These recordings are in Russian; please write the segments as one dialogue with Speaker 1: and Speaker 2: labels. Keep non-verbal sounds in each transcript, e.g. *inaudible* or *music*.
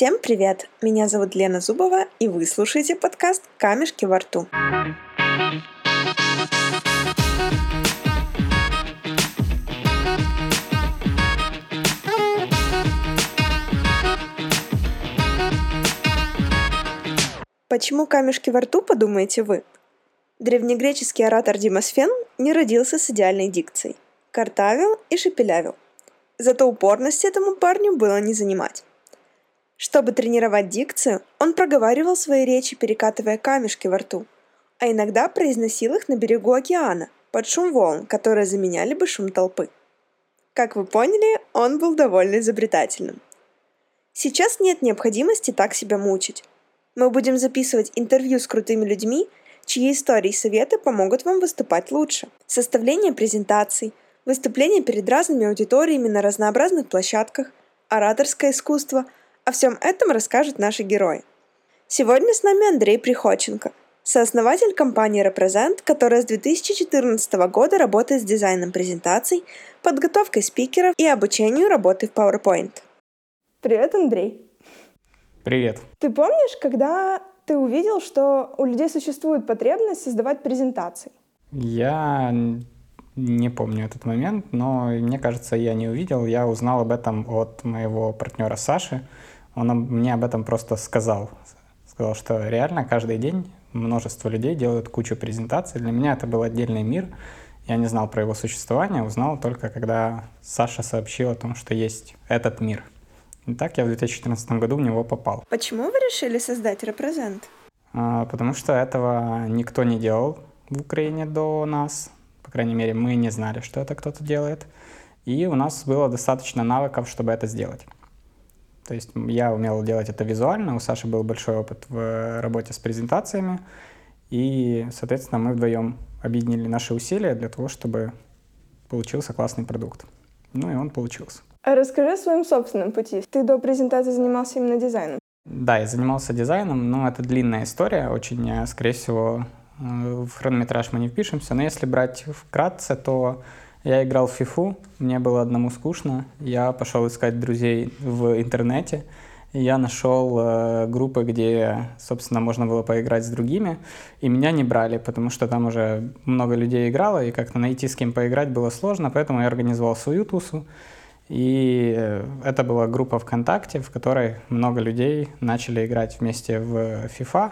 Speaker 1: Всем привет! Меня зовут Лена Зубова, и вы слушаете подкаст «Камешки во рту». Почему камешки во рту, подумаете вы? Древнегреческий оратор Димосфен не родился с идеальной дикцией. Картавил и шепелявил. Зато упорности этому парню было не занимать. Чтобы тренировать дикцию, он проговаривал свои речи, перекатывая камешки во рту, а иногда произносил их на берегу океана, под шум волн, которые заменяли бы шум толпы. Как вы поняли, он был довольно изобретательным. Сейчас нет необходимости так себя мучить. Мы будем записывать интервью с крутыми людьми, чьи истории и советы помогут вам выступать лучше. Составление презентаций, выступления перед разными аудиториями на разнообразных площадках, ораторское искусство – о всем этом расскажут наши герои. Сегодня с нами Андрей Приходченко, сооснователь компании Represent, которая с 2014 года работает с дизайном презентаций, подготовкой спикеров и обучением работы в PowerPoint. Привет, Андрей.
Speaker 2: Привет.
Speaker 1: Ты помнишь, когда ты увидел, что у людей существует потребность создавать презентации?
Speaker 2: Я не помню этот момент, но мне кажется, я не увидел. Я узнал об этом от моего партнера Саши. Он мне об этом просто сказал. Сказал, что реально каждый день множество людей делают кучу презентаций. Для меня это был отдельный мир. Я не знал про его существование, узнал только когда Саша сообщил о том, что есть этот мир. И так я в 2014 году в него попал.
Speaker 1: Почему вы решили создать репрезент?
Speaker 2: А, потому что этого никто не делал в Украине до нас. По крайней мере, мы не знали, что это кто-то делает. И у нас было достаточно навыков, чтобы это сделать. То есть я умел делать это визуально, у Саши был большой опыт в работе с презентациями, и, соответственно, мы вдвоем объединили наши усилия для того, чтобы получился классный продукт. Ну и он получился.
Speaker 1: А расскажи о своем собственном пути. Ты до презентации занимался именно дизайном?
Speaker 2: Да, я занимался дизайном, но это длинная история, очень, э, скорее всего, э, в хронометраж мы не впишемся, но если брать вкратце, то я играл в фифу, мне было одному скучно. Я пошел искать друзей в интернете. Я нашел э, группы, где, собственно, можно было поиграть с другими, и меня не брали, потому что там уже много людей играло, и как-то найти с кем поиграть было сложно, поэтому я организовал свою тусу. И э, это была группа ВКонтакте, в которой много людей начали играть вместе в FIFA.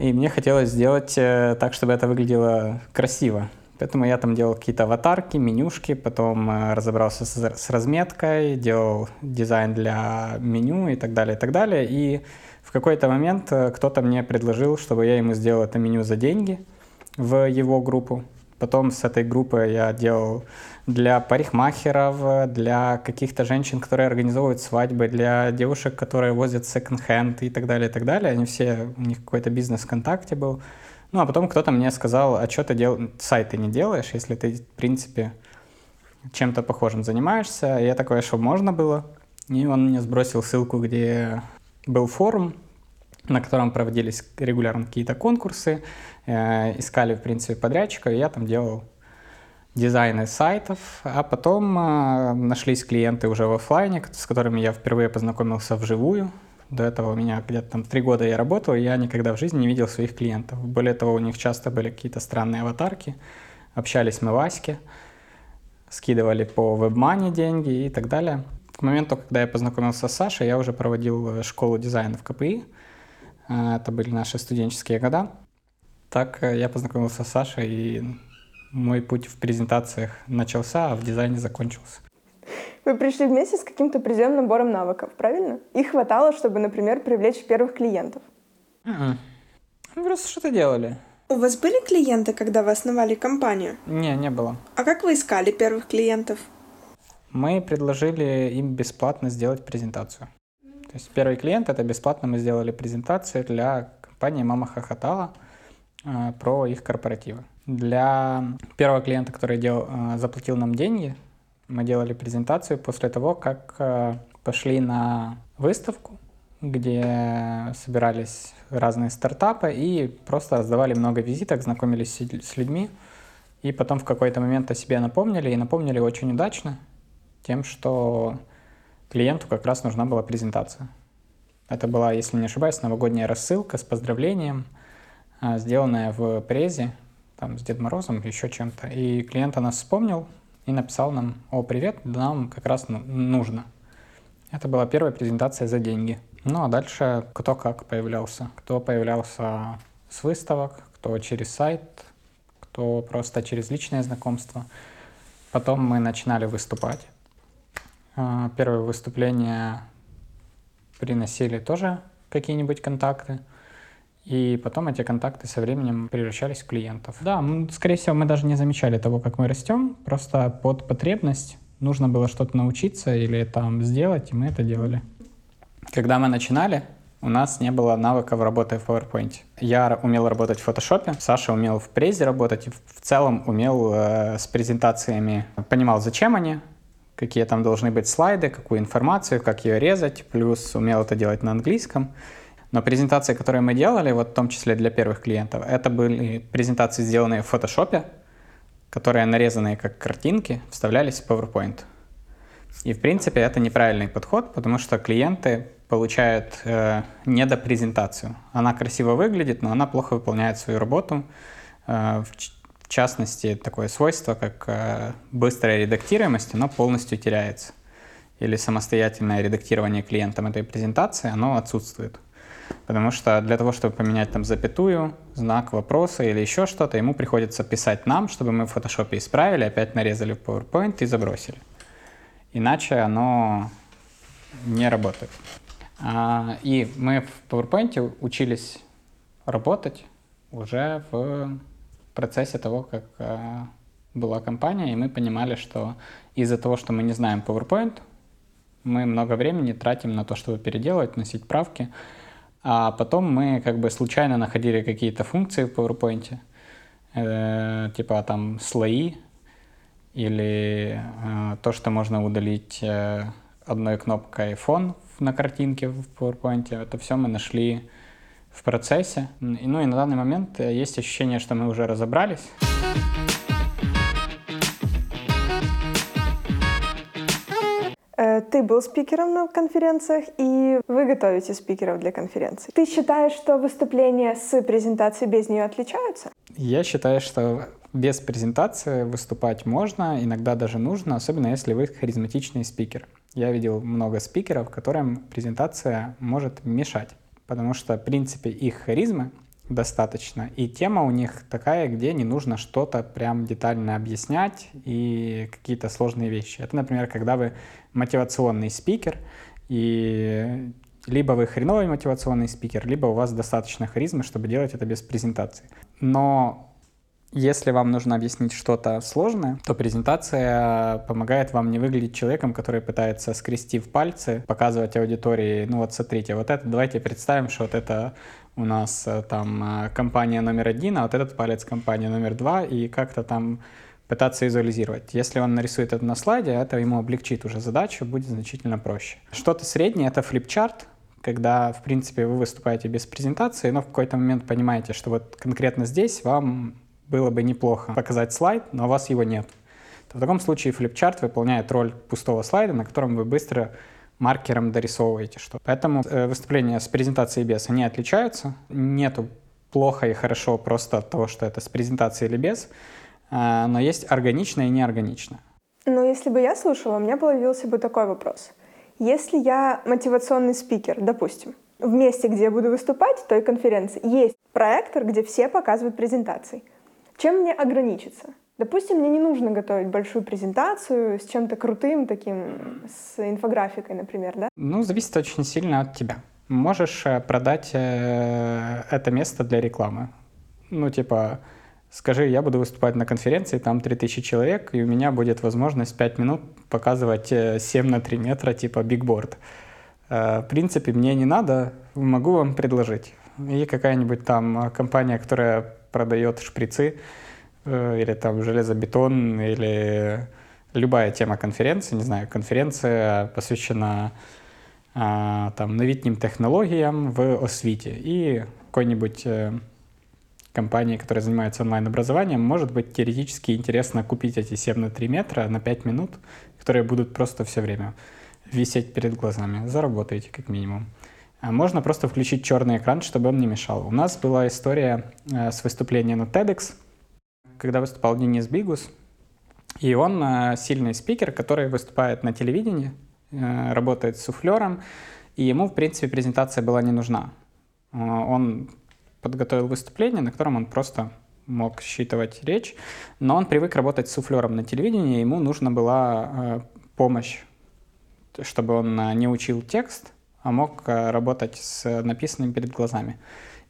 Speaker 2: И мне хотелось сделать э, так, чтобы это выглядело красиво. Поэтому я там делал какие-то аватарки, менюшки, потом э, разобрался с, разметкой, делал дизайн для меню и так далее, и так далее. И в какой-то момент э, кто-то мне предложил, чтобы я ему сделал это меню за деньги в его группу. Потом с этой группы я делал для парикмахеров, для каких-то женщин, которые организовывают свадьбы, для девушек, которые возят секонд-хенд и так далее, и так далее. Они все, у них какой-то бизнес ВКонтакте был. Ну, а потом кто-то мне сказал, а что ты дел... сайты не делаешь, если ты, в принципе, чем-то похожим занимаешься. И я такой, что можно было. И он мне сбросил ссылку, где был форум, на котором проводились регулярно какие-то конкурсы, э, искали, в принципе, подрядчика, и я там делал дизайны сайтов, а потом э, нашлись клиенты уже в офлайне, с которыми я впервые познакомился вживую, до этого у меня где-то там три года я работал, я никогда в жизни не видел своих клиентов. Более того, у них часто были какие-то странные аватарки. Общались мы в Аське, скидывали по WebMoney деньги и так далее. К моменту, когда я познакомился с Сашей, я уже проводил э, школу дизайна в КПИ. Э, это были наши студенческие года. Так э, я познакомился с Сашей, и мой путь в презентациях начался, а в дизайне закончился.
Speaker 1: Вы пришли вместе с каким-то определенным набором навыков, правильно? И хватало, чтобы, например, привлечь первых клиентов.
Speaker 2: Mm-mm. Мы просто что-то делали.
Speaker 1: У вас были клиенты, когда вы основали компанию?
Speaker 2: Не, не было.
Speaker 1: А как вы искали первых клиентов?
Speaker 2: Мы предложили им бесплатно сделать презентацию. То есть первый клиент это бесплатно мы сделали презентацию для компании Мама Хохотала э, про их корпоративы. Для первого клиента, который дел, э, заплатил нам деньги, мы делали презентацию после того, как э, пошли на выставку, где собирались разные стартапы и просто раздавали много визиток, знакомились с людьми. И потом в какой-то момент о себе напомнили, и напомнили очень удачно тем, что клиенту как раз нужна была презентация. Это была, если не ошибаюсь, новогодняя рассылка с поздравлением, а, сделанная в презе, там, с Дед Морозом, еще чем-то. И клиент о нас вспомнил и написал нам, о, привет, нам как раз ну, нужно. Это была первая презентация за деньги. Ну а дальше кто как появлялся. Кто появлялся с выставок, кто через сайт, кто просто через личное знакомство. Потом мы начинали выступать. А, первое выступление приносили тоже какие-нибудь контакты. И потом эти контакты со временем превращались в клиентов. Да, скорее всего, мы даже не замечали того, как мы растем. Просто под потребность нужно было что-то научиться или там сделать, и мы это делали. Когда мы начинали, у нас не было навыков работы в PowerPoint. Я умел работать в Photoshop, Саша умел в презе работать, в целом умел э, с презентациями, понимал, зачем они, какие там должны быть слайды, какую информацию, как ее резать, плюс умел это делать на английском. Но презентации, которые мы делали, вот в том числе для первых клиентов, это были презентации, сделанные в Photoshop, которые нарезанные как картинки, вставлялись в PowerPoint. И в принципе это неправильный подход, потому что клиенты получают э, недопрезентацию. Она красиво выглядит, но она плохо выполняет свою работу. Э, в, в частности, такое свойство, как э, быстрая редактируемость, оно полностью теряется. Или самостоятельное редактирование клиентам этой презентации, оно отсутствует. Потому что для того, чтобы поменять там запятую, знак вопроса или еще что-то, ему приходится писать нам, чтобы мы в Photoshop исправили, опять нарезали в PowerPoint и забросили. Иначе оно не работает. А, и мы в PowerPoint учились работать уже в процессе того, как а, была компания, и мы понимали, что из-за того, что мы не знаем PowerPoint, мы много времени тратим на то, чтобы переделывать, носить правки, а потом мы как бы случайно находили какие-то функции в PowerPoint, э, типа там слои или э, то, что можно удалить э, одной кнопкой фон на картинке в PowerPoint. Это все мы нашли в процессе. Ну и на данный момент э, есть ощущение, что мы уже разобрались.
Speaker 1: Ты был спикером на конференциях, и вы готовите спикеров для конференций. Ты считаешь, что выступления с презентацией без нее отличаются?
Speaker 2: Я считаю, что без презентации выступать можно, иногда даже нужно, особенно если вы харизматичный спикер. Я видел много спикеров, которым презентация может мешать, потому что, в принципе, их харизмы достаточно. И тема у них такая, где не нужно что-то прям детально объяснять и какие-то сложные вещи. Это, например, когда вы мотивационный спикер, и либо вы хреновый мотивационный спикер, либо у вас достаточно харизмы, чтобы делать это без презентации. Но если вам нужно объяснить что-то сложное, то презентация помогает вам не выглядеть человеком, который пытается скрести в пальцы, показывать аудитории, ну вот смотрите, вот это, давайте представим, что вот это у нас э, там э, компания номер один, а вот этот палец компания номер два, и как-то там пытаться визуализировать. Если он нарисует это на слайде, это ему облегчит уже задачу, будет значительно проще. Что-то среднее — это флипчарт, когда, в принципе, вы выступаете без презентации, но в какой-то момент понимаете, что вот конкретно здесь вам было бы неплохо показать слайд, но у вас его нет. То в таком случае флипчарт выполняет роль пустого слайда, на котором вы быстро маркером дорисовываете что. Поэтому э, выступления с презентацией без, они отличаются. Нету плохо и хорошо просто от того, что это с презентацией или без, э, но есть органичное и неорганичное.
Speaker 1: Ну, если бы я слушала, у меня появился бы такой вопрос. Если я мотивационный спикер, допустим, в месте, где я буду выступать, той конференции, есть проектор, где все показывают презентации – чем мне ограничиться? Допустим, мне не нужно готовить большую презентацию с чем-то крутым таким, с инфографикой, например, да?
Speaker 2: Ну, зависит очень сильно от тебя. Можешь э, продать э, это место для рекламы. Ну, типа, скажи, я буду выступать на конференции, там 3000 человек, и у меня будет возможность 5 минут показывать 7 э, на 3 метра, типа бигборд. В принципе, мне не надо, могу вам предложить. И какая-нибудь там компания, которая продает шприцы, или там железобетон, или любая тема конференции, не знаю, конференция посвящена а, там новітнім технологиям в освіті. И какой-нибудь э, компании, которая занимается онлайн-образованием, может быть теоретически интересно купить эти 7 на 3 метра на 5 минут, которые будут просто все время висеть перед глазами. Заработаете как минимум. А можно просто включить черный экран, чтобы он не мешал. У нас была история э, с выступлением на TEDx, когда выступал Денис Бигус, и он э, сильный спикер, который выступает на телевидении, э, работает с суфлером, и ему, в принципе, презентация была не нужна. Он подготовил выступление, на котором он просто мог считывать речь, но он привык работать с суфлером на телевидении, ему нужна была помощь, чтобы он не учил текст, а мог э, работать с написанным перед глазами.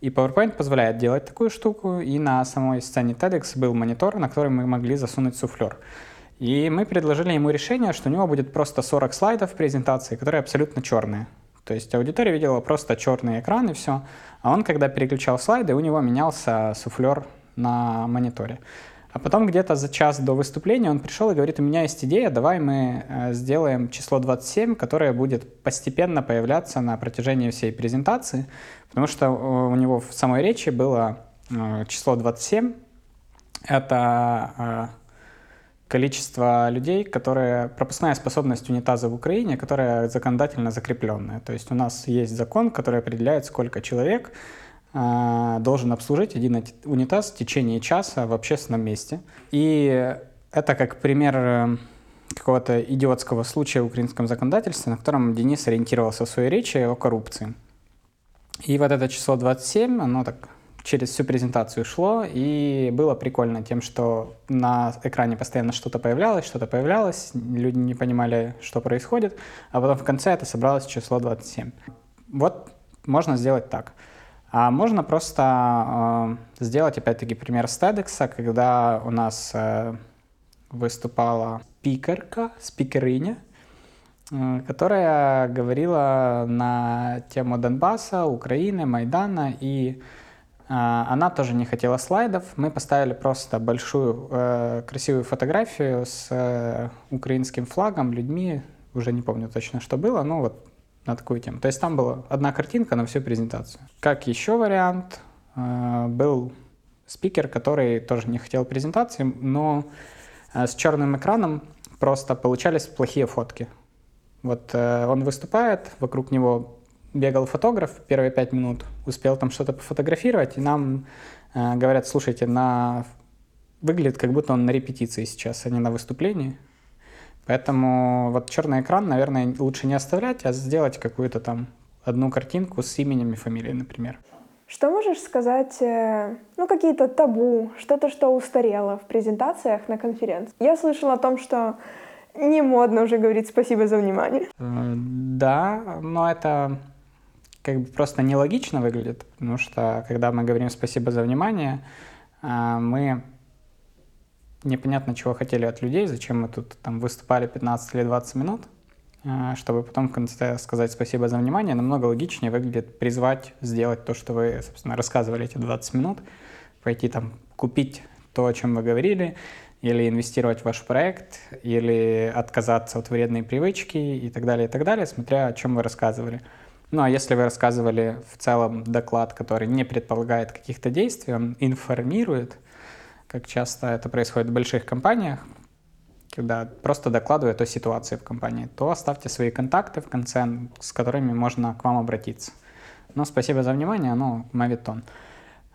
Speaker 2: И PowerPoint позволяет делать такую штуку, и на самой сцене TEDx был монитор, на который мы могли засунуть суфлер. И мы предложили ему решение, что у него будет просто 40 слайдов презентации, которые абсолютно черные. То есть аудитория видела просто черный экран и все. А он, когда переключал слайды, у него менялся суфлер на мониторе. А потом где-то за час до выступления он пришел и говорит, у меня есть идея, давай мы э, сделаем число 27, которое будет постепенно появляться на протяжении всей презентации, потому что э, у него в самой речи было э, число 27. Это количество людей, которые пропускная способность унитаза в Украине, которая законодательно закрепленная. То есть у нас есть закон, который определяет, сколько человек должен обслужить один унитаз в течение часа в общественном месте. И это как пример э, какого-то идиотского случая в украинском законодательстве, на котором Денис ориентировался в своей речи о коррупции. И вот это число 27, оно так через всю презентацию шло, и было прикольно тем, что на экране постоянно что-то появлялось, что-то появлялось, люди не понимали, что происходит, а потом в конце это собралось число 27. Вот можно сделать так. А можно просто э, сделать, опять-таки, пример с TEDx, когда у нас э, выступала спикерка, спикерыня, э, которая говорила на тему Донбасса, Украины, Майдана, и э, она тоже не хотела слайдов. Мы поставили просто большую э, красивую фотографию с э, украинским флагом, людьми, уже не помню точно, что было, но вот на такую тему. То есть там была одна картинка на всю презентацию. Как еще вариант, э, был спикер, который тоже не хотел презентации, но э, с черным экраном просто получались плохие фотки. Вот э, он выступает, вокруг него бегал фотограф первые пять минут, успел там что-то пофотографировать, и нам говорят, слушайте, на... выглядит как будто он на репетиции сейчас, а не на выступлении. Поэтому вот черный экран, наверное, лучше не оставлять, а сделать какую-то там одну картинку с именем и фамилией, например.
Speaker 1: Что можешь сказать, э, ну, какие-то табу, что-то, что устарело в презентациях на конференции? Я слышала о том, что не модно уже говорить спасибо за внимание.
Speaker 2: Э, да, но это как бы просто нелогично выглядит, потому что когда мы говорим спасибо за внимание, э, мы непонятно, чего хотели от людей, зачем мы тут там выступали 15 или 20 минут, а, чтобы потом в конце сказать спасибо за внимание, намного логичнее выглядит призвать сделать то, что вы, собственно, рассказывали эти 20 минут, пойти там купить то, о чем вы говорили, или инвестировать в ваш проект, или отказаться от вредной привычки и так далее, и так далее, смотря о чем вы рассказывали. Ну а если вы рассказывали в целом доклад, который не предполагает каких-то действий, он информирует, как часто это происходит в больших компаниях, когда просто докладывают о ситуации в компании, то оставьте свои контакты в конце, с которыми можно к вам обратиться. Но спасибо за внимание, ну, мавитон.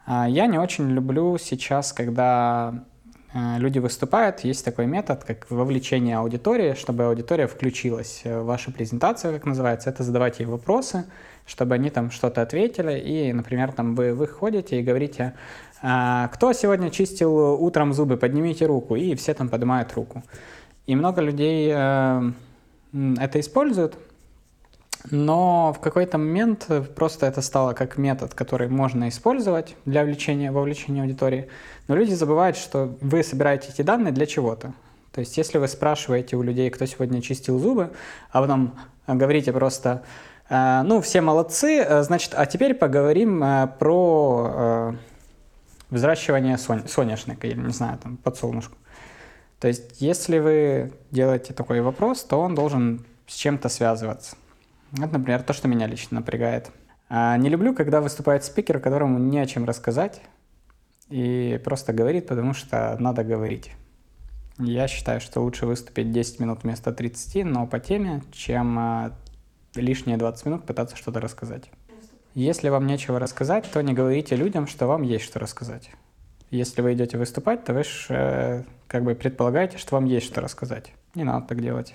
Speaker 2: А, я не очень люблю сейчас, когда люди выступают, есть такой метод, как вовлечение аудитории, чтобы аудитория включилась в вашу презентацию, как называется, это задавать ей вопросы, чтобы они там что-то ответили, и, например, там вы выходите и говорите, а, кто сегодня чистил утром зубы, поднимите руку, и все там поднимают руку. И много людей э, это используют, но в какой-то момент просто это стало как метод, который можно использовать для вовлечения, вовлечения аудитории. Но люди забывают, что вы собираете эти данные для чего-то. То есть если вы спрашиваете у людей, кто сегодня чистил зубы, а потом говорите просто, э, ну, все молодцы, э, значит, а теперь поговорим про взращивание сонь, соняшника или, не знаю, там, подсолнушку. То есть, если вы делаете такой вопрос, то он должен с чем-то связываться. Это, например, то, что меня лично напрягает. А не люблю, когда выступает спикер, которому не о чем рассказать, и просто говорит, потому что надо говорить. Я считаю, что лучше выступить 10 минут вместо 30, но по теме, чем а, лишние 20 минут пытаться что-то рассказать. Если вам нечего рассказать, то не говорите людям, что вам есть что рассказать. Если вы идете выступать, то вы ж, э, как бы предполагаете, что вам есть что рассказать. Не надо так делать.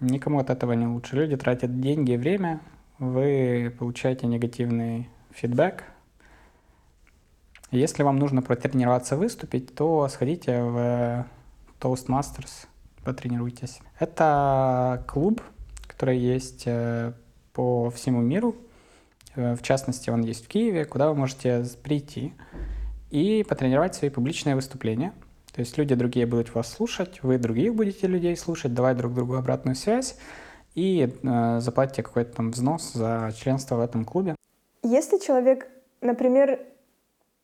Speaker 2: Никому от этого не лучше. Люди тратят деньги и время, вы получаете негативный фидбэк. Если вам нужно протренироваться выступить, то сходите в Toastmasters, потренируйтесь. Это клуб, который есть э, по всему миру. Э, в частности, он есть в Киеве, куда вы можете прийти и потренировать свои публичные выступления. То есть люди другие будут вас слушать, вы других будете людей слушать, давать друг другу обратную связь и э, заплатите какой-то там взнос за членство в этом клубе.
Speaker 1: Если человек, например,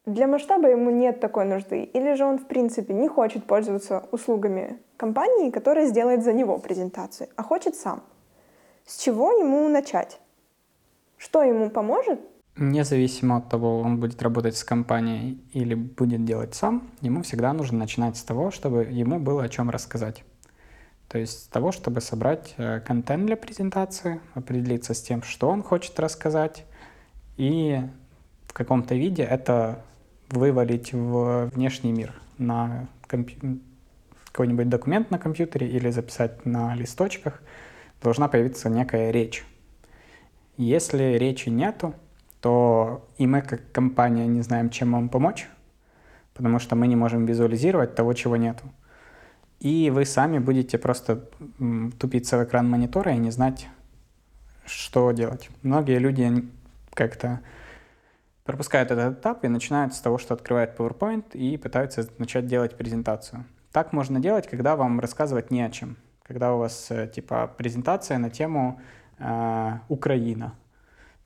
Speaker 1: для масштаба ему нет такой нужды, или же он, в принципе, не хочет пользоваться услугами компании, которая сделает за него презентацию, а хочет сам, с чего ему начать? Что ему поможет?
Speaker 2: Независимо от того, он будет работать с компанией или будет делать сам, ему всегда нужно начинать с того, чтобы ему было о чем рассказать. То есть с того, чтобы собрать э, контент для презентации, определиться с тем, что он хочет рассказать, и в каком-то виде это вывалить в внешний мир на компью... какой-нибудь документ на компьютере или записать на листочках, должна появиться некая речь. Если речи нету, то и мы как компания не знаем, чем вам помочь, потому что мы не можем визуализировать того, чего нету и вы сами будете просто тупиться в экран монитора и не знать, что делать. Многие люди как-то пропускают этот этап и начинают с того, что открывают PowerPoint и пытаются начать делать презентацию. Так можно делать, когда вам рассказывать не о чем. Когда у вас э, типа презентация на тему э, Украина.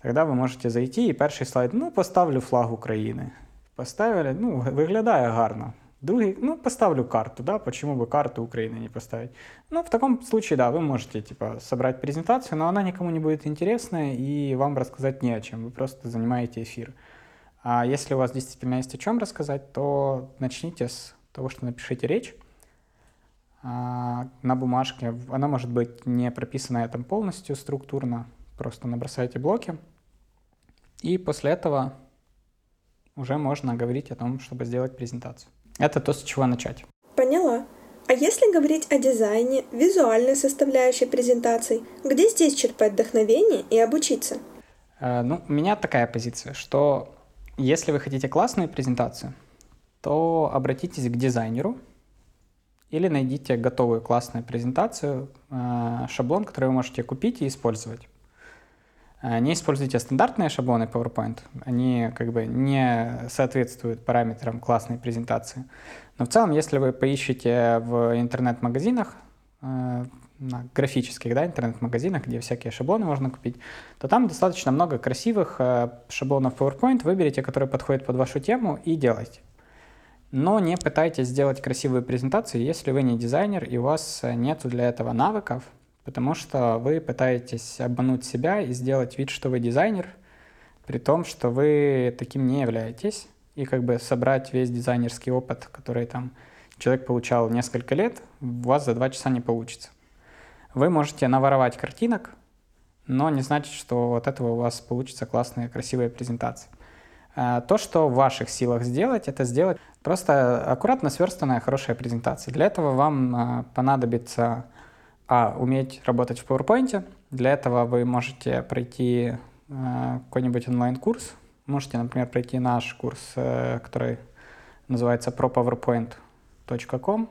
Speaker 2: Тогда вы можете зайти и перший слайд, ну, поставлю флаг України. Поставили, ну, виглядає гарно. Другий, ну, поставлю карту, да, почему бы карту Украины не поставить. Ну, в таком случае, да, вы можете, типа, собрать презентацию, но она никому не будет интересна, и вам рассказать не о чем, вы просто занимаете эфир. А если у вас действительно есть о чем рассказать, то начните с того, что напишите речь а, на бумажке. Она может быть не прописанная там полностью структурно, просто набросайте блоки. И после этого уже можно говорить о том, чтобы сделать презентацию. Это то, с чего начать.
Speaker 1: Поняла. А если говорить о дизайне, визуальной составляющей презентаций, где здесь черпать вдохновение и обучиться?
Speaker 2: Э, ну, у меня такая позиция, что если вы хотите классную презентацию, то обратитесь к дизайнеру или найдите готовую классную презентацию, э, шаблон, который вы можете купить и использовать. Э, не используйте стандартные шаблоны PowerPoint, они как бы не соответствуют параметрам классной презентации. Но в целом, если вы поищете в интернет-магазинах, э, графических да, интернет-магазинах, где всякие шаблоны можно купить, то там достаточно много красивых э, шаблонов PowerPoint. Выберите, которые подходят под вашу тему и делайте. Но не пытайтесь сделать красивую презентацию, если вы не дизайнер и у вас нет для этого навыков, потому что вы пытаетесь обмануть себя и сделать вид, что вы дизайнер, при том, что вы таким не являетесь, и как бы собрать весь дизайнерский опыт, который там человек получал несколько лет, у вас за два часа не получится. Вы можете наворовать картинок, но не значит, что от этого у вас получится классная, красивая презентация. А, то, что в ваших силах сделать, это сделать просто аккуратно сверстанная хорошая презентация. Для этого вам а, понадобится а, уметь работать в PowerPoint. Для этого вы можете пройти э, какой-нибудь онлайн-курс. Можете, например, пройти наш курс, э, который называется propowerpoint.com,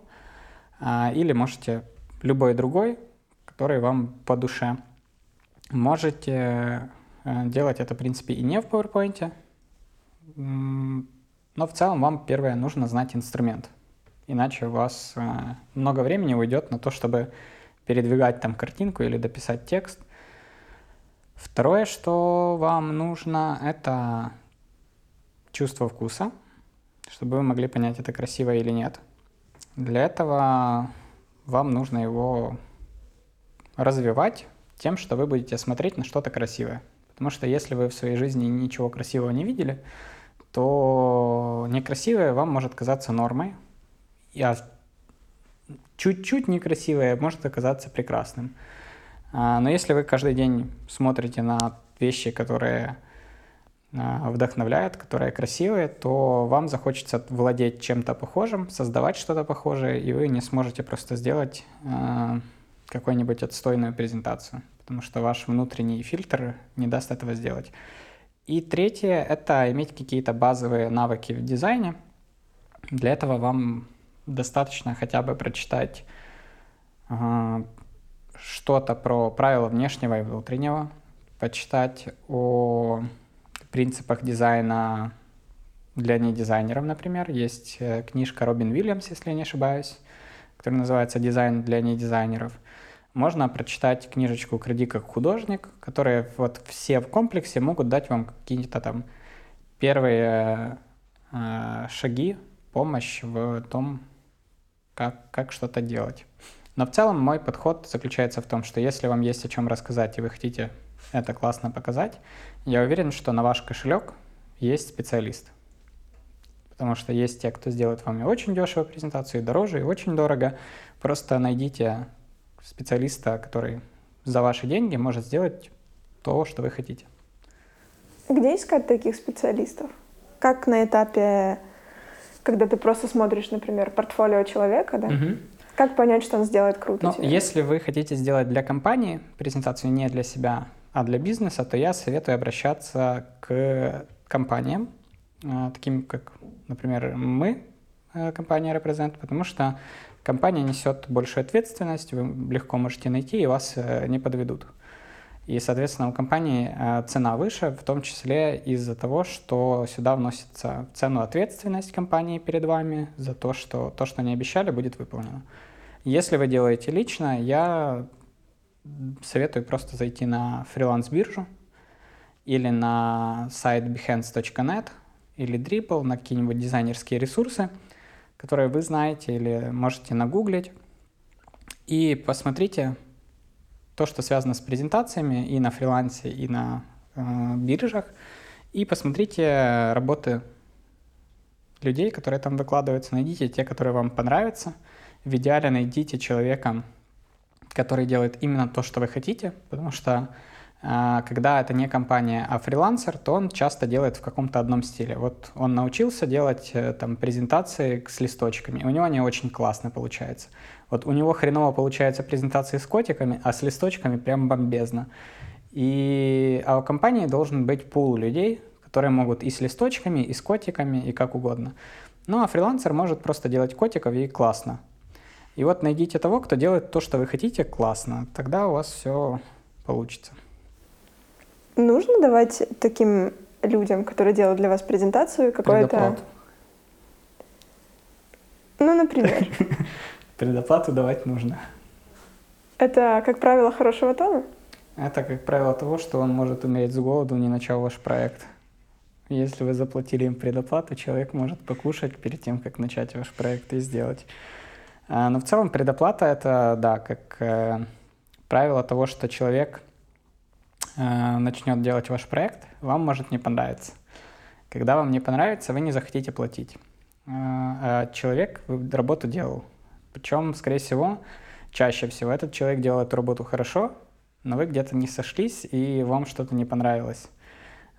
Speaker 2: э, или можете любой другой, который вам по душе. Можете э, делать это, в принципе, и не в PowerPoint, но в целом вам первое нужно знать инструмент. Иначе у вас э, много времени уйдет на то, чтобы передвигать там картинку или дописать текст. Второе, что вам нужно, это чувство вкуса, чтобы вы могли понять, это красиво или нет. Для этого вам нужно его развивать тем, что вы будете смотреть на что-то красивое. Потому что если вы в своей жизни ничего красивого не видели, то некрасивое вам может казаться нормой, а чуть-чуть некрасивое может оказаться прекрасным. А, но если вы каждый день смотрите на вещи, которые а, вдохновляют, которые красивые, то вам захочется владеть чем-то похожим, создавать что-то похожее, и вы не сможете просто сделать э, какую-нибудь отстойную презентацию, потому что ваш внутренний фильтр не даст этого сделать. И третье — это иметь какие-то базовые навыки в дизайне. Для этого вам достаточно хотя бы прочитать э, что-то про правила внешнего и внутреннего, почитать о принципах дизайна для недизайнеров, например. Есть э, книжка Робин Уильямс, если я не ошибаюсь, которая называется «Дизайн для недизайнеров». Можно прочитать книжечку «Кради как художник», которые вот все в комплексе могут дать вам какие-то там первые э, шаги, помощь в том, как, как что-то делать. Но в целом мой подход заключается в том, что если вам есть о чем рассказать и вы хотите это классно показать, я уверен, что на ваш кошелек есть специалист. Потому что есть те, кто сделает вам и очень дешево презентацию, и дороже, и очень дорого. Просто найдите специалиста, который за ваши деньги может сделать то, что вы хотите.
Speaker 1: Где искать таких специалистов? Как на этапе, когда ты просто смотришь, например, портфолио человека, да? Угу. Как понять, что он сделает круто?
Speaker 2: Ну, если вы хотите сделать для компании презентацию не для себя, а для бизнеса, то я советую обращаться к компаниям, э, таким как, например, мы, э, компания Represent, потому что компания несет большую ответственность, вы легко можете найти, и вас э, не подведут. И, соответственно, у компании цена выше, в том числе из-за того, что сюда вносится в цену ответственность компании перед вами за то, что то, что они обещали, будет выполнено. Если вы делаете лично, я советую просто зайти на фриланс-биржу или на сайт behance.net или Dribble, на какие-нибудь дизайнерские ресурсы, которые вы знаете или можете нагуглить. И посмотрите то, что связано с презентациями и на фрилансе, и на э, биржах. И посмотрите работы людей, которые там выкладываются. Найдите те, которые вам понравятся – в идеале найдите человека, который делает именно то, что вы хотите, потому что когда это не компания, а фрилансер, то он часто делает в каком-то одном стиле. Вот он научился делать э, там презентации с листочками, у него они очень классно получаются. Вот у него хреново получаются презентации с котиками, а с листочками прям бомбезно. И, а у компании должен быть пул людей, которые могут и с листочками, и с котиками, и как угодно. Ну а фрилансер может просто делать котиков и классно. И вот найдите того, кто делает то, что вы хотите, классно. Тогда у вас все получится.
Speaker 1: Нужно давать таким людям, которые делают для вас презентацию, какое-то... Ну, например. *laughs*
Speaker 2: Предоплату давать нужно.
Speaker 1: Это, как правило, хорошего тона?
Speaker 2: Это, как правило, того, что он может умереть с голоду, не начав ваш проект. Если вы заплатили им предоплату, человек может покушать перед тем, как начать ваш проект и сделать. А, но в целом предоплата это, да, как э, правило того, что человек начнет делать ваш проект, вам может не понравиться. Когда вам не понравится, вы не захотите платить. Э, а человек работу делал. Причем, скорее всего, чаще всего этот человек делает работу хорошо, но вы где-то не сошлись, и вам что-то не понравилось.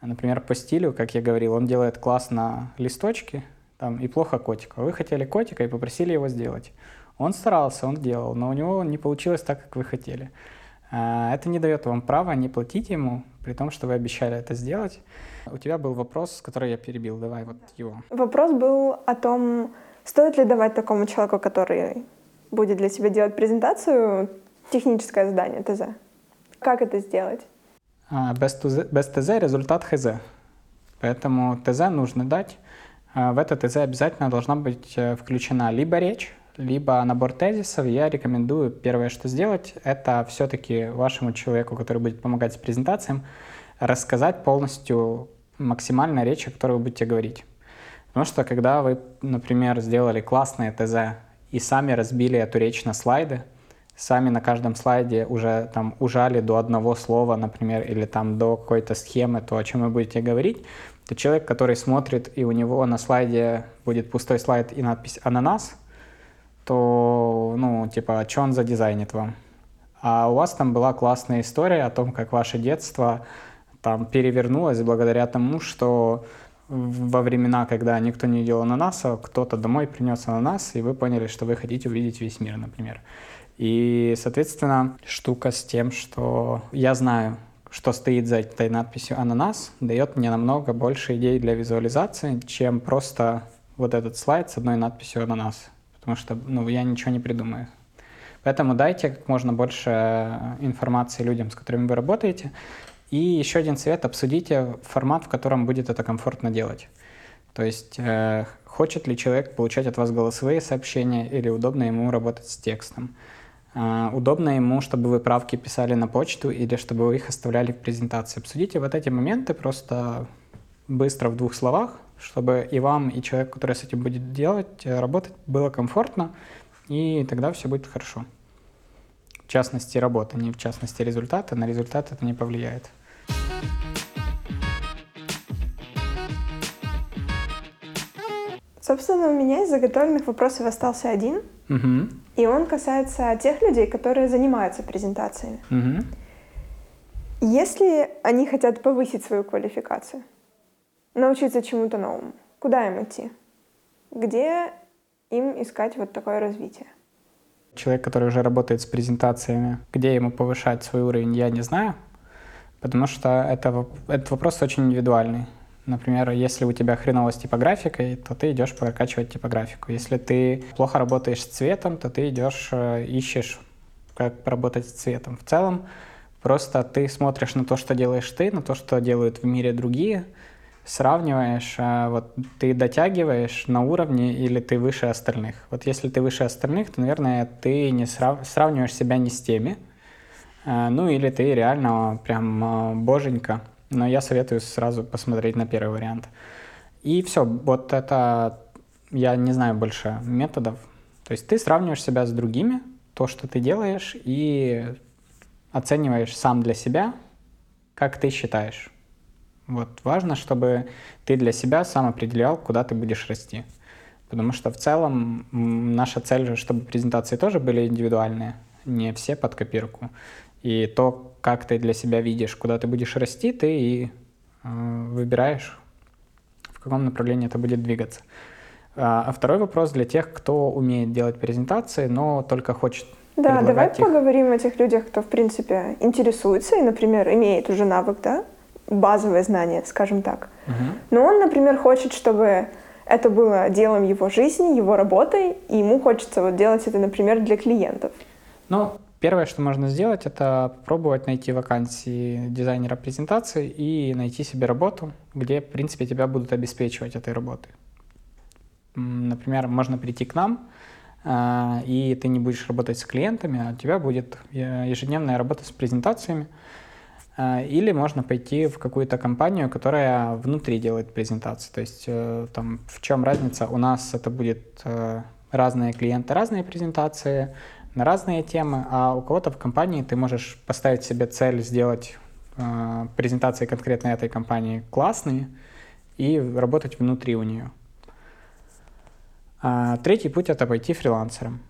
Speaker 2: Например, по стилю, как я говорил, он делает классно листочки там, и плохо котика. Вы хотели котика и попросили его сделать. Он старался, он делал, но у него не получилось так, как вы хотели. А, это не дает вам права не платить ему, при том, что вы обещали это сделать. У тебя был вопрос, который я перебил. Давай вот его.
Speaker 1: Вопрос был о том, стоит ли давать такому человеку, который будет для тебя делать презентацию, техническое задание ТЗ. Как это сделать?
Speaker 2: А, без, ТЗ, без ТЗ результат ХЗ. Поэтому ТЗ нужно дать. А, в это ТЗ обязательно должна быть э, включена либо речь, либо набор тезисов, я рекомендую первое, что сделать, это все-таки вашему человеку, который будет помогать с презентацией, рассказать полностью максимально речь, о которой вы будете говорить. Потому что когда вы, например, сделали классное ТЗ и сами разбили эту речь на слайды, сами на каждом слайде уже там ужали до одного слова, например, или там до какой-то схемы, то, о чем вы будете говорить, то человек, который смотрит, и у него на слайде будет пустой слайд и надпись «Ананас», то, ну, типа, что он задизайнит вам? А у вас там была классная история о том, как ваше детство там перевернулась благодаря тому, что во времена, когда никто не делал ананаса, кто-то домой принес ананас, и вы поняли, что вы хотите увидеть весь мир, например. И, соответственно, штука с тем, что я знаю, что стоит за этой надписью «ананас», дает мне намного больше идей для визуализации, чем просто вот этот слайд с одной надписью «ананас», потому что ну, я ничего не придумаю. Поэтому дайте как можно больше информации людям, с которыми вы работаете. И еще один совет – обсудите формат, в котором будет это комфортно делать. То есть э, хочет ли человек получать от вас голосовые сообщения или удобно ему работать с текстом. Э, удобно ему, чтобы вы правки писали на почту или чтобы вы их оставляли в презентации. Обсудите вот эти моменты просто быстро в двух словах, чтобы и вам, и человеку, который с этим будет делать, э, работать было комфортно, и тогда все будет хорошо. В частности, работа, не в частности, результаты. На результат это не повлияет.
Speaker 1: Собственно, у меня из заготовленных вопросов остался один.
Speaker 2: Угу.
Speaker 1: И он касается тех людей, которые занимаются презентациями.
Speaker 2: Угу.
Speaker 1: Если они хотят повысить свою квалификацию, научиться чему-то новому, куда им идти? Где им искать вот такое развитие?
Speaker 2: Человек, который уже работает с презентациями, где ему повышать свой уровень, я не знаю, потому что это, этот вопрос очень индивидуальный. Например, если у тебя хреново с типографикой, то ты идешь прокачивать типографику. Если ты плохо работаешь с цветом, то ты идешь, э, ищешь, как поработать с цветом. В целом, просто ты смотришь на то, что делаешь ты, на то, что делают в мире другие, сравниваешь, а вот ты дотягиваешь на уровне или ты выше остальных. Вот если ты выше остальных, то, наверное, ты не срав... сравниваешь себя не с теми, э, ну или ты реально прям э, боженька, но я советую сразу посмотреть на первый вариант. И все, вот это, я не знаю больше методов. То есть ты сравниваешь себя с другими, то, что ты делаешь, и оцениваешь сам для себя, как ты считаешь. Вот важно, чтобы ты для себя сам определял, куда ты будешь расти. Потому что в целом наша цель же, чтобы презентации тоже были индивидуальные, не все под копирку. И то, как ты для себя видишь, куда ты будешь расти, ты и э, выбираешь, в каком направлении это будет двигаться. А, а второй вопрос для тех, кто умеет делать презентации, но только хочет
Speaker 1: да, давай
Speaker 2: их.
Speaker 1: поговорим о тех людях, кто, в принципе, интересуется и, например, имеет уже навык, да, базовые знания, скажем так.
Speaker 2: Угу.
Speaker 1: Но он, например, хочет, чтобы это было делом его жизни, его работой, и ему хочется вот делать это, например, для клиентов.
Speaker 2: Ну, Первое, что можно сделать, это попробовать найти вакансии дизайнера презентации и найти себе работу, где, в принципе, тебя будут обеспечивать этой работой. Например, можно прийти к нам, а, и ты не будешь работать с клиентами, а у тебя будет э, ежедневная работа с презентациями. А, или можно пойти в какую-то компанию, которая внутри делает презентации. То есть э, там в чем разница? У нас это будет э, разные клиенты, разные презентации, на разные темы, а у кого-то в компании ты можешь поставить себе цель сделать э, презентации конкретно этой компании классные и работать внутри у нее. А третий путь — это пойти фрилансером.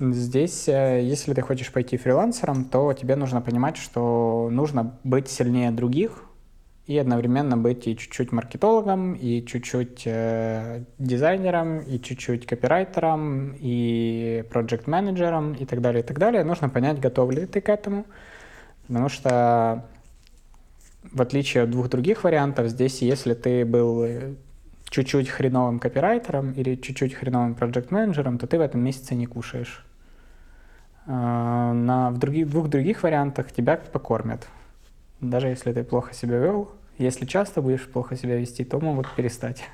Speaker 2: Здесь, э, если ты хочешь пойти фрилансером, то тебе нужно понимать, что нужно быть сильнее других, и одновременно быть и чуть-чуть маркетологом, и чуть-чуть э, дизайнером, и чуть-чуть копирайтером, и проект-менеджером, и так далее, и так далее. Нужно понять, готов ли ты к этому, потому что в отличие от двух других вариантов, здесь, если ты был чуть-чуть хреновым копирайтером или чуть-чуть хреновым проект-менеджером, то ты в этом месяце не кушаешь. А, на, в других, двух других вариантах тебя покормят. Даже если ты плохо себя вел, если часто будешь плохо себя вести, то могут перестать.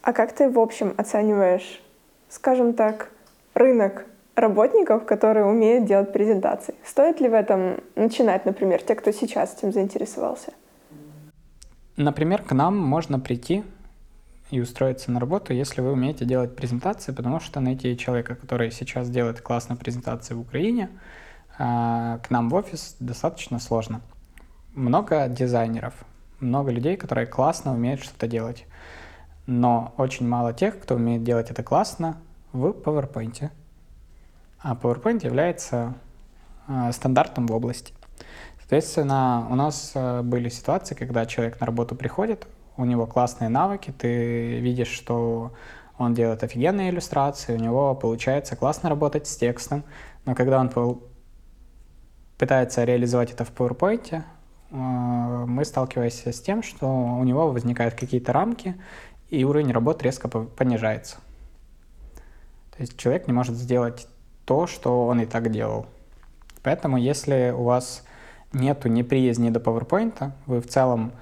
Speaker 1: А как ты в общем оцениваешь, скажем так, рынок работников, которые умеют делать презентации? Стоит ли в этом начинать, например, те, кто сейчас этим заинтересовался?
Speaker 2: Например, к нам можно прийти и устроиться на работу, если вы умеете делать презентации, потому что найти человека, который сейчас делает классные презентации в Украине, а, к нам в офис достаточно сложно много дизайнеров, много людей, которые классно умеют что-то делать. Но очень мало тех, кто умеет делать это классно в PowerPoint. А PowerPoint является э, стандартом в области. Соответственно, у нас э, были ситуации, когда человек на работу приходит, у него классные навыки, ты видишь, что он делает офигенные иллюстрации, у него получается классно работать с текстом, но когда он пытается реализовать это в PowerPoint, э, мы сталкиваемся с тем, что у него возникают какие-то рамки, и уровень работы резко понижается. То есть человек не может сделать то, что он и так делал. Поэтому если у вас нету неприязни до PowerPoint, вы в целом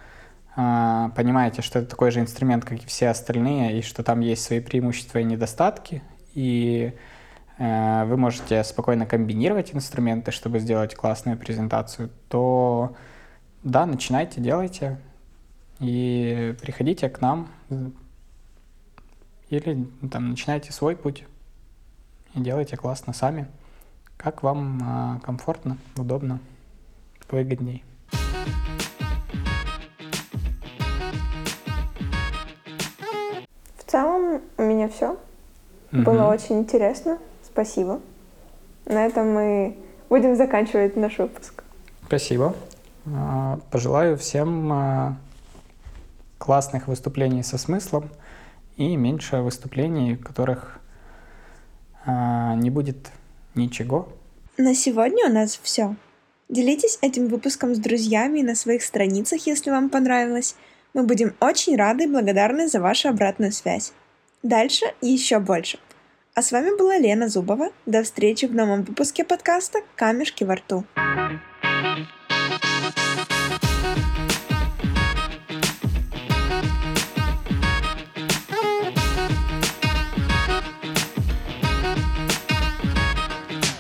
Speaker 2: понимаете, что это такой же инструмент, как и все остальные, и что там есть свои преимущества и недостатки, и э, вы можете спокойно комбинировать инструменты, чтобы сделать классную презентацию, то да, начинайте, делайте, и приходите к нам, или там начинайте свой путь и делайте классно сами, как вам э, комфортно, удобно выгодней.
Speaker 1: Угу. Было очень интересно. Спасибо. На этом мы будем заканчивать наш выпуск.
Speaker 2: Спасибо. А, пожелаю всем а, классных выступлений со смыслом и меньше выступлений, в которых а, не будет ничего.
Speaker 1: На сегодня у нас все. Делитесь этим выпуском с друзьями на своих страницах, если вам понравилось. Мы будем очень рады и благодарны за вашу обратную связь. Дальше еще больше. А с вами была Лена Зубова. До встречи в новом выпуске подкаста «Камешки во рту».